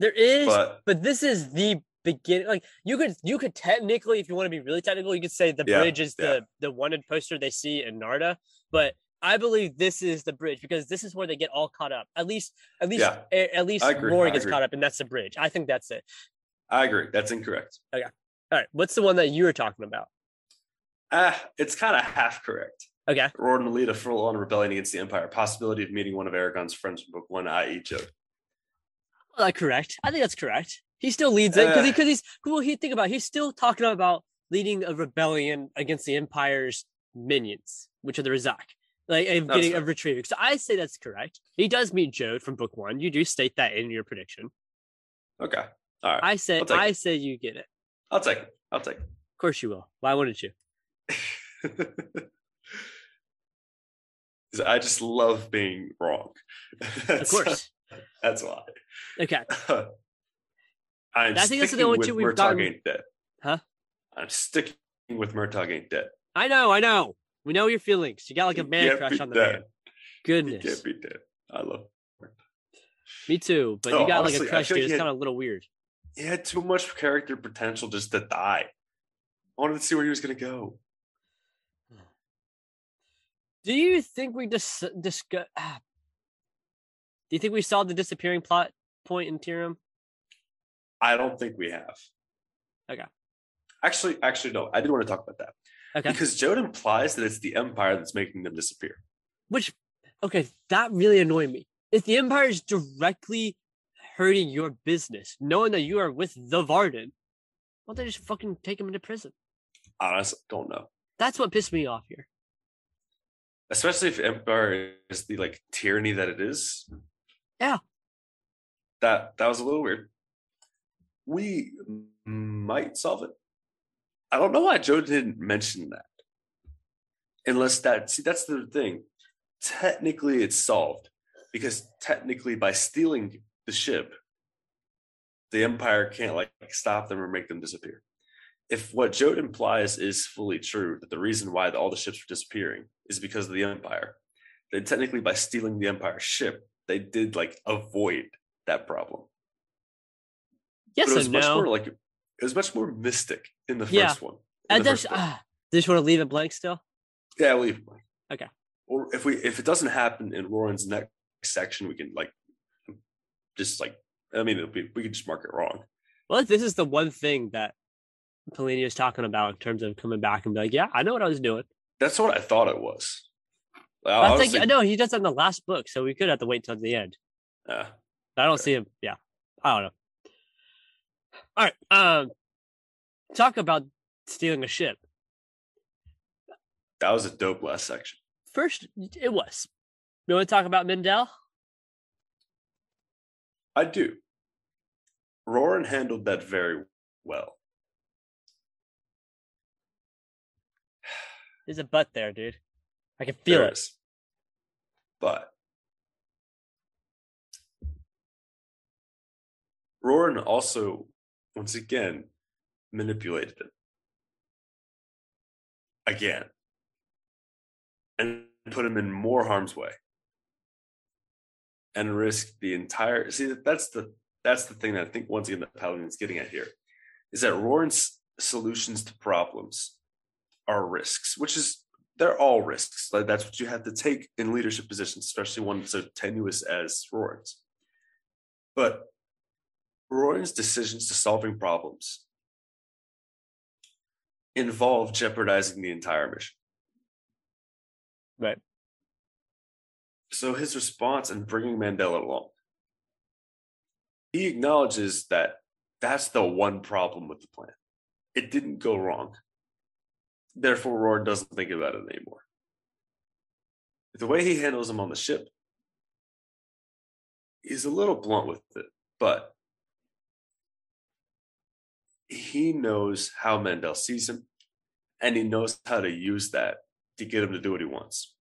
There is, but, but this is the beginning. Like you could you could technically, if you want to be really technical, you could say the Yeah, bridge is yeah. the the wanted poster they see in Narda. But I believe this is the bridge because this is where they get all caught up. At least at least Yeah. a- at least Rory gets caught up, and that's the bridge. I think that's it. I agree. That's incorrect. Okay. All right, what's the one that you were talking about? Ah, it's kind of half correct. Okay. Roran will lead a full-on rebellion against the Empire. Possibility of meeting one of Eragon's friends from Book One, i.e.. Well, uh, correct. I think that's correct. He still leads it because Uh. he, he's well. He think about it, he's still talking about leading a rebellion against the Empire's minions, which are the Ra'zac, like and getting a retrieving. So I say that's correct. He does meet Jeod from book one. You do state that in your prediction. Okay. All right. I say I it. say you get it. I'll take it. I'll take it. Of course you will. Why wouldn't you? I just love being wrong. Of That's- course. That's why. Okay. I'm I think that's the only two we've Murtagh gotten- ain't dead. Huh? I'm sticking with Murtagh ain't dead. I know. I know. We know your feelings. You got like a man crush on the dead. man. He Goodness. can't be dead. I love. Me too. But No, you got honestly, like a crush, dude. It's kind of a little weird. He had too much character potential just to die. I wanted to see where he was going to go. Do you think we dis- discuss? Ah. Do you think we saw the disappearing plot point in Teirm? I don't think we have. Okay. Actually, actually, no. I do want to talk about that Okay. because Jeod implies that it's the Empire that's making them disappear. Which, okay, that really annoyed me. If the Empire is directly hurting your business, knowing that you are with the Varden, why don't they just fucking take him into prison? Honestly, don't know. That's what pissed me off here. Especially if Empire is the like tyranny that it is. Yeah. That that was a little weird. We mm. might solve it. I don't know why Joe didn't mention that. Unless that see that's the thing. Technically it's solved because technically by stealing the ship the empire can't like stop them or make them disappear. If what Jeod implies is fully true, that the reason why all the ships were disappearing is because of the empire, then technically by stealing the empire's ship, they did like avoid that problem. Yes but it was and much no. more like it was much more mystic in the first Yeah. one. in And the that's, first book. ah, they just want to leave it blank still. Yeah, leave. it blank. Okay. Or if we if it doesn't happen in Roran's next section, we can like just like I mean it'll be we can just mark it wrong. Well, this is the one thing that Paolini is talking about in terms of coming back and be like, yeah, I know what I was doing. That's what I thought it was. I I think know he does that in the last book, so we could have to wait till the end. Yeah. I don't see him. Yeah, I don't know. All right, um, talk about stealing a ship. that was a dope last section. First, it was. You want to talk about Mandel? I do. Roran handled that very well. There's a butt there, dude. I can feel There it. is. But Roran also, once again, manipulated him. Again. And put him in more harm's way. And risked the entire see that's the that's the thing that I think once again that Paolini's getting at here. Is that Roran's solutions to problems are risks, which is they're all risks. Like that's what you have to take in leadership positions, especially one so tenuous as Roran's. But Roran's decisions to solving problems involve jeopardizing the entire mission. Right. So his response in bringing Mandela along, he acknowledges that that's the one problem with the plan. It didn't go wrong. Therefore, Roran doesn't think about it anymore. The way he handles him on the ship, he's a little blunt with it, but he knows how Mandel sees him, and he knows how to use that to get him to do what he wants.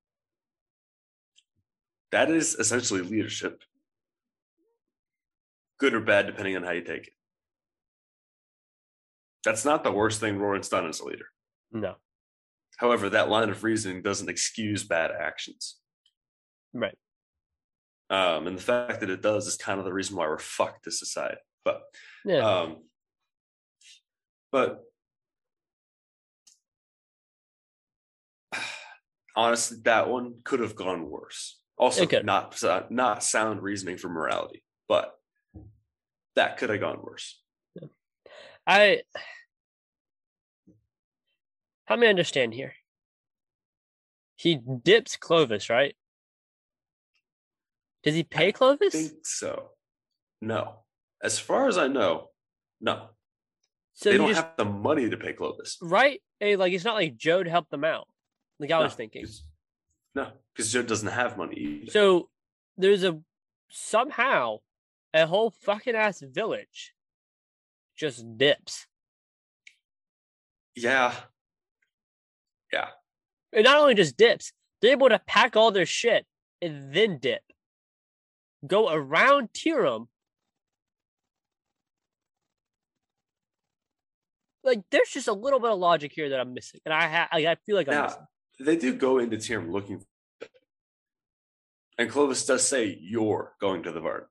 That is essentially leadership, good or bad, depending on how you take it. That's not the worst thing Roran's done as a leader. No. However, that line of reasoning doesn't excuse bad actions. Right. Um, and the fact that it does is kind of the reason why we're fucked as society. But Yeah. um, but honestly, that one could have gone worse. Also, not not sound reasoning for morality, but that could have gone worse. I help me understand here. He dips Clovis, right? Does he pay I Clovis? think so. No, as far as I know, no. So they don't just have the money to pay Clovis. right? Hey, like it's not like Joe helped them out. Like I No, was thinking. 'cause- No, because Joe doesn't have money. Either. So there's a somehow a whole fucking ass village just dips. yeah, yeah. And not only just dips, they're able to pack all their shit and then dip. Go around Teirm. Like there's just a little bit of logic here that I'm missing. And I ha- I feel like I'm Now, missing. they do go into Teirm looking. And Clovis does say, You're going to the Vard.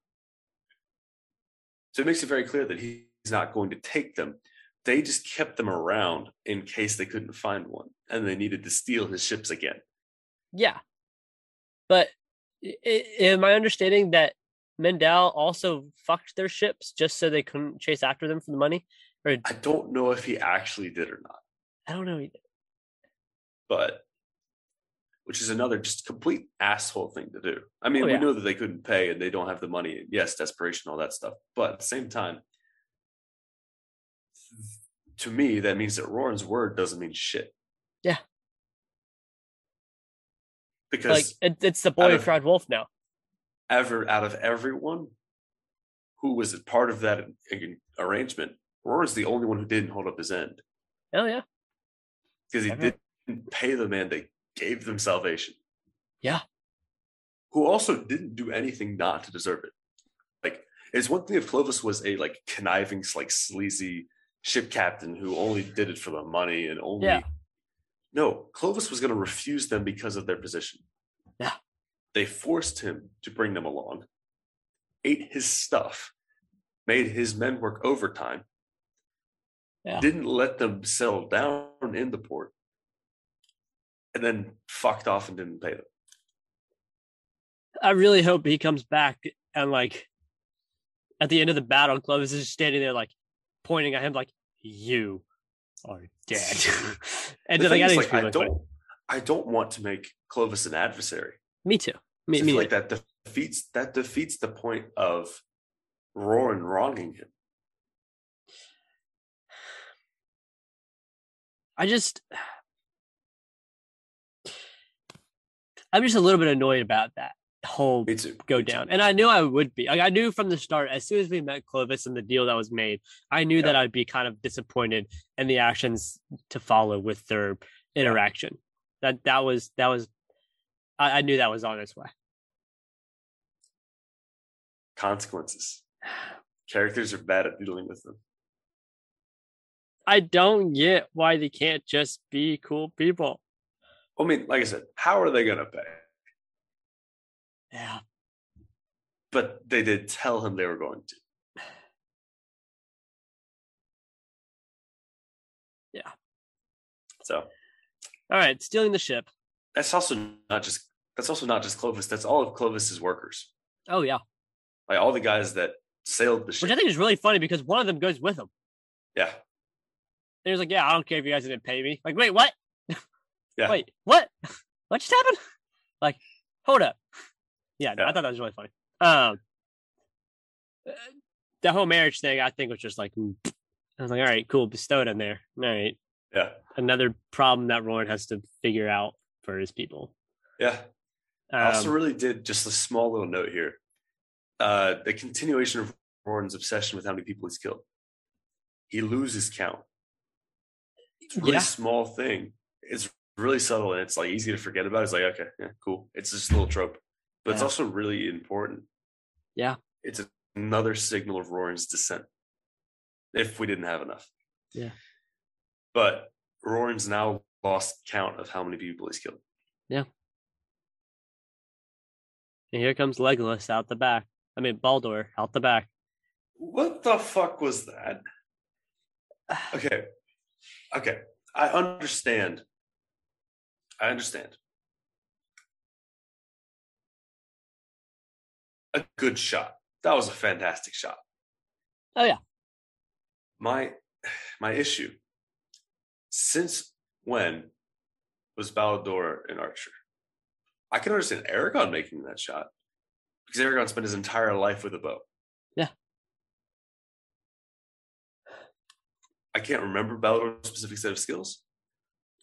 So it makes it very clear that he's not going to take them. They just kept them around in case they couldn't find one and they needed to steal his ships again. Yeah. But am I understanding that Mandel also fucked their ships just so they couldn't chase after them for the money? Or I don't know if he actually did or not, I don't know either. but which is another just complete asshole thing to do. I mean, Oh, we yeah. know that they couldn't pay and they don't have the money. Yes, desperation, all that stuff. But at the same time, to me, that means that Roran's word doesn't mean shit. Yeah. Because Like it, it's the boy of- cried wolf now. ever out of everyone who was a part of that arrangement, Roran's the only one who didn't hold up his end Oh yeah. because he didn't pay the man that gave them salvation. Yeah. Who also didn't do anything not to deserve it. Like, it's one thing if Clovis was a like conniving, like sleazy ship captain who only did it for the money and only. Yeah. No, Clovis was going to refuse them because of their position. Yeah. They forced him to bring them along, ate his stuff, made his men work overtime, Yeah. didn't let them settle down in the port, and then fucked off and didn't pay them. I really hope he comes back and like at the end of the battle, Clovis is just standing there like pointing at him like you are dead. and The then like, I like, I fine. don't, I don't want to make Clovis an adversary. Me too. Me, me like that defeats that defeats the point of Roran wronging him. I just I'm just a little bit annoyed about that whole too. go down. And I knew I would be. Like I knew from the start, as soon as we met Clovis and the deal that was made, I knew Yeah. that I'd be kind of disappointed in the actions to follow with their interaction. That that was that was I, I knew that was on its way. Consequences. Characters are bad at dealing with them. I don't get why they can't just be cool people. I mean, like I said, how are they going to pay? Yeah. But they did tell him they were going to. Yeah. So, All right, stealing the ship. that's also not just that's also not just Clovis. That's all of Clovis's workers. Oh yeah. Like all the guys that sailed the ship. Which I think is really funny because one of them goes with him. yeah. And was like, Yeah, I don't care if you guys didn't pay me. Like, wait, what? Yeah. Wait, what? What just happened? Like, hold up. Yeah, Yeah. I thought that was really funny. Um uh, the whole marriage thing, I think was just like mm. I was like, all right, cool, bestowed in there. All right. Yeah. Another problem that Roran has to figure out for his people. Yeah. I also Um, really did just a small little note here. Uh, the continuation of Roran's obsession with how many people he's killed. He loses count. It's a really Yeah. small thing. It's really subtle and it's like easy to forget about. It's like, okay, yeah, cool. It's just a little trope. But it's also really important. Yeah. It's another signal of Roran's descent. If we didn't have enough. Yeah. But Roran's now lost count of how many people he's killed. Yeah. And here comes Legolas out the back. I mean Baldor out the back. What the fuck was that? Okay. Okay. I understand. I understand. A good shot. That was a fantastic shot. Oh, yeah. My my issue. Since when was Baldor an archer? I can understand Eragon making that shot because Eragon spent his entire life with a bow. Yeah. I can't remember Baldor's specific set of skills,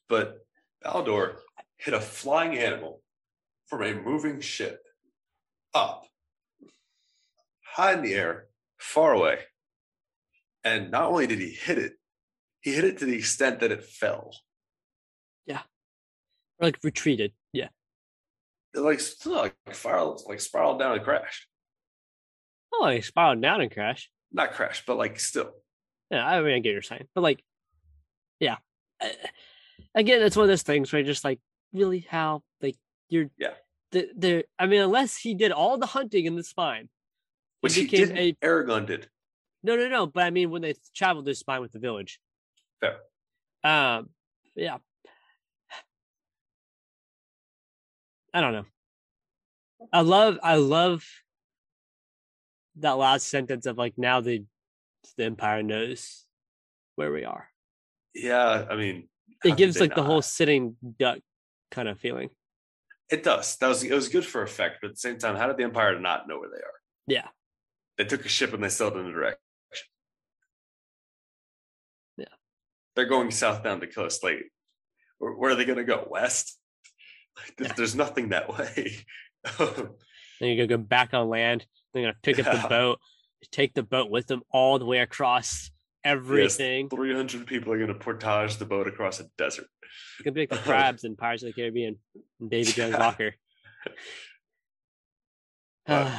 but Baldor hit a flying animal from a moving ship up, high in the air, far away. And not only did he hit it, he hit it to the extent that it fell. Or like retreated. Yeah. It like still like spiraled, like spiraled down and crashed. Oh, like spiraled down and crashed. Not crashed, but like still. Yeah, I mean, I get you're saying, but like, yeah. Again, it's one of those things where just like, really, how like you're, Yeah. The, the, I mean, unless he did all the hunting in the spine, Which he became did. a Eragon did. no, no, no. But I mean, when they traveled the spine with the village, Fair. um, yeah. I don't know. I love, I love that last sentence of like now the the empire knows where we are. Yeah, I mean, it gives like the whole sitting duck kind of feeling. It does. That was it was good for effect, but at the same time, how did the Empire not know where they are? Yeah. They took a ship and they sailed in a direction. Yeah. They're going south down the coast. Like, where, where are they going to go? West? Like, there's, Yeah. there's nothing that way. Then you're gonna go back on land. They're gonna pick up Yeah. the boat, take the boat with them all the way across everything. 300 people are going to portage the boat across a desert. It's gonna be like the crabs in Pirates of the Caribbean and Davy Jones. Walker. But-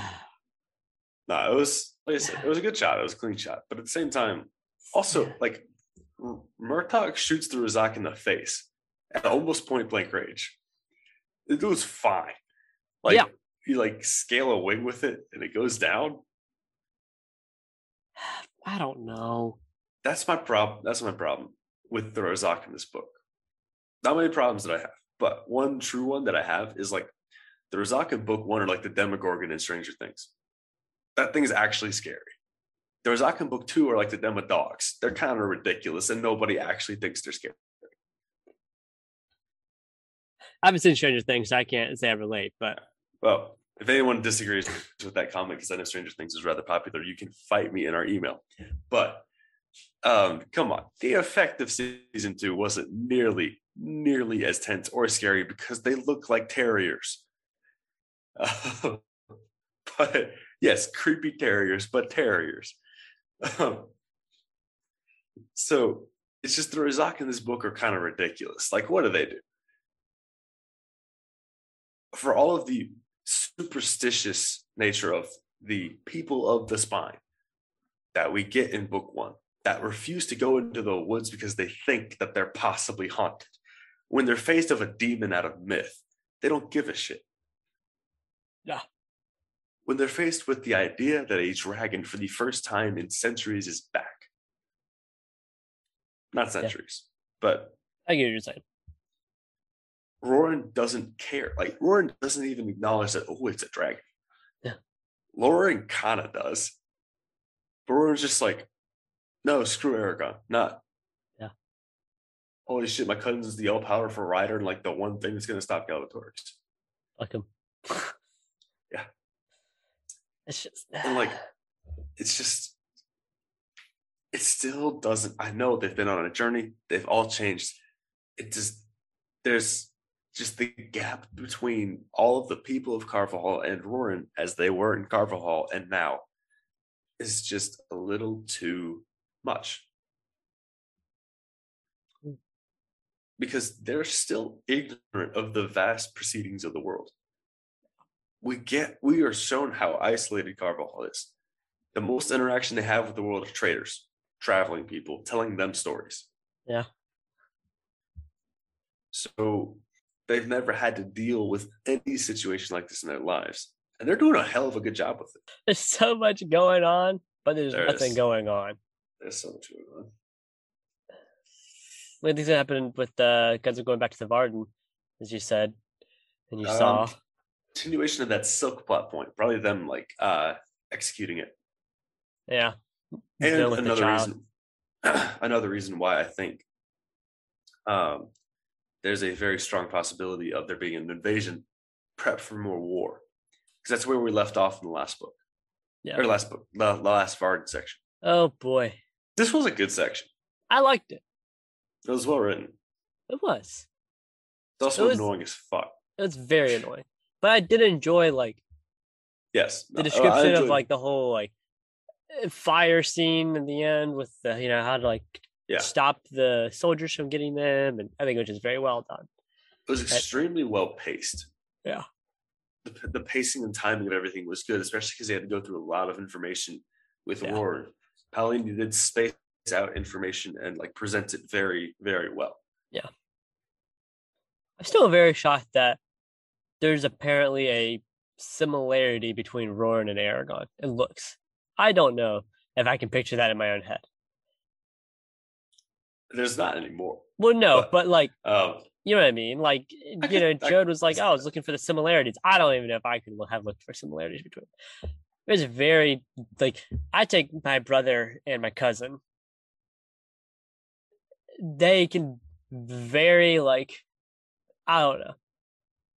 No, it was like I said, it was a good shot. It was a clean shot, but at the same time, also like M- Murtagh shoots the Ra'zac in the face at almost point blank range. It was fine. Like Yeah. you like scale a wing with it and it goes down. I don't know. That's my problem. That's my problem with the Ra'zac in this book. Not many problems that I have, but one true one that I have is like the Ra'zac in book one are like the Demogorgon in Stranger Things. That thing is actually scary. The Ra'zac in book two are like the Demodogs. They're kind of ridiculous and nobody actually thinks they're scary. I haven't seen Stranger Things, so I can't say I relate, but Well, if anyone disagrees with that comment, because I know Stranger Things is rather popular, you can fight me in our email. But um, come on, the effect of season two wasn't nearly, nearly as tense or scary because they look like terriers. Uh, but yes, creepy terriers, but terriers. Um, so it's just the Ra'zac in this book are kind of ridiculous. Like, what do they do? for all of the superstitious nature of the people of the spine that we get in book one that refuse to go into the woods because they think that they're possibly haunted when they're faced of a demon out of myth they don't give a shit Yeah. when they're faced with the idea that a dragon for the first time in centuries is back not centuries but I get what you're saying. Roran doesn't care. Like Roran doesn't even acknowledge that oh, it's a dragon. Yeah. Lauren kind of does, but Roran's just like, no, screw Eragon, not. Yeah. Holy shit, my cousin's is the all powerful rider and like the one thing that's gonna stop Galbatorix. Fuck him. Yeah. It's just And like, ah. it's just, it still doesn't. I know they've been on a journey. They've all changed. It just there's just the gap between all of the people of Carvahall and Roran as they were in Carvahall and now is just a little too much. Because they're still ignorant of the vast proceedings of the world. We get we are shown how isolated Carvahall is. The most interaction they have with the world of traders, traveling people, telling them stories. Yeah. So they've never had to deal with any situation like this in their lives. And they're doing a hell of a good job with it. there's so much going on, but there's There nothing is. going on. There's so much going on. Do you think happened with the guys are going back to the Varden, as you said, and you Um, saw? Continuation of that silk plot point, probably them like uh executing it. Yeah. And Dealing with the another reason another reason why I think um there's a very strong possibility of there being an invasion prep for more war. Because that's where we left off in the last book. Yeah. Or last book, the, the last Varden section. Oh boy, This was a good section. I liked it. It was well written. It was. It's also It was- annoying as fuck. It was very annoying, but I did enjoy like Yes. the description of like the whole like fire scene in the end with the you know how to like Yeah. stop the soldiers from getting them, and I think which is very well done. it was extremely well paced. Yeah. The, the pacing and timing of everything was good, especially because they had to go through a lot of information with Yeah. Warren. Paolini did space out information and like present it very, very well. Yeah, I'm still very shocked that there's apparently a similarity between Roran and Eragon. It looks. I don't know if I can picture that in my own head. There's not anymore. Well, no, But- but like Um, you know what I mean. Like you can- know, I- Jeod was like, "Oh, I was looking for the similarities." I don't even know if I could have looked for similarities between. them. It was very like I take my brother and my cousin. They can very like I don't know.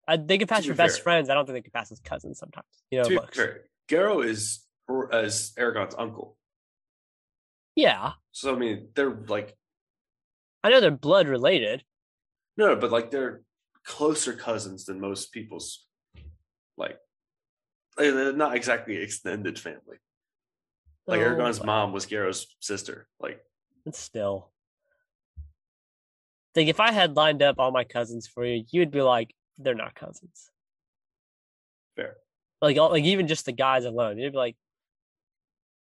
I, they can pass for be best fair. friends. I don't think they can pass as cousins sometimes. You know, to looks. fair, Garrow is or as Eragon's uncle. Yeah, So I mean, they're like I know they're blood related. no, but like they're closer cousins than most people's. Like, like, they're not exactly extended family. Like so, Eragon's mom was Garrow's sister. Like, But still. Think if I had lined up all my cousins for you, you'd be like, they're not cousins. Fair. Like all, like even just the guys alone, you'd be like,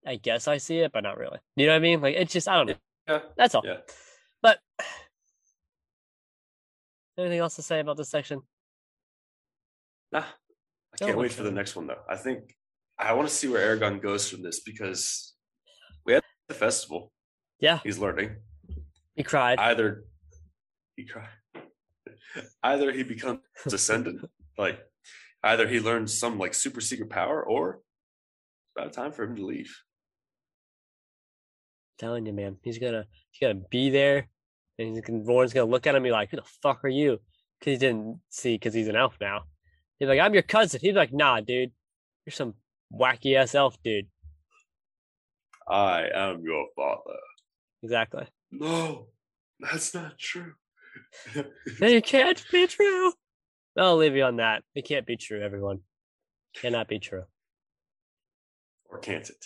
I guess I see it, but not really. You know what I mean? Like it's just I don't know. yeah, That's all. yeah. But anything else to say about this section? Nah, I Oh, can't wait for the next one though. I think I want to see where Eragon goes from this because we had the festival. Yeah, He's learning. he cried. Either he cry, either he becomes ascendant, like either he learns some like super secret power, or it's about time for him to leave. telling you, man, he's gonna he's gonna be there, and he's gonna gonna look at him and be like, "Who the fuck are you?" Because he didn't see because he's an elf now. He's like, "I'm your cousin." He's like, "Nah, dude, you're some wacky ass elf, dude." I am your father. Exactly. No, that's not true. No, you can't be true. I'll leave you on that. It can't be true, everyone. Cannot be true. or can't it?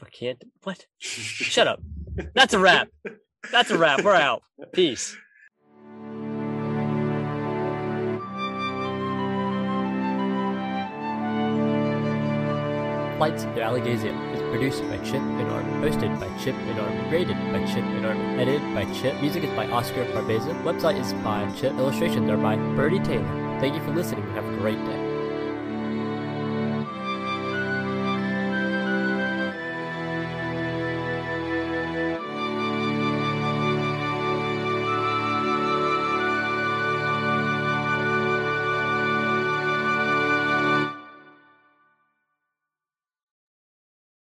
Or can't what? Shut up. That's a wrap. That's a wrap. We're out. Peace. Flights to Alagaësia is produced by Chip and Arm, hosted by Chip and Arm, graded by Chip and Arm, edited by Chip, music is by Oscar Barbeza, website is by Chip, illustrations are by Birdie Taylor. Thank you for listening and have a great day.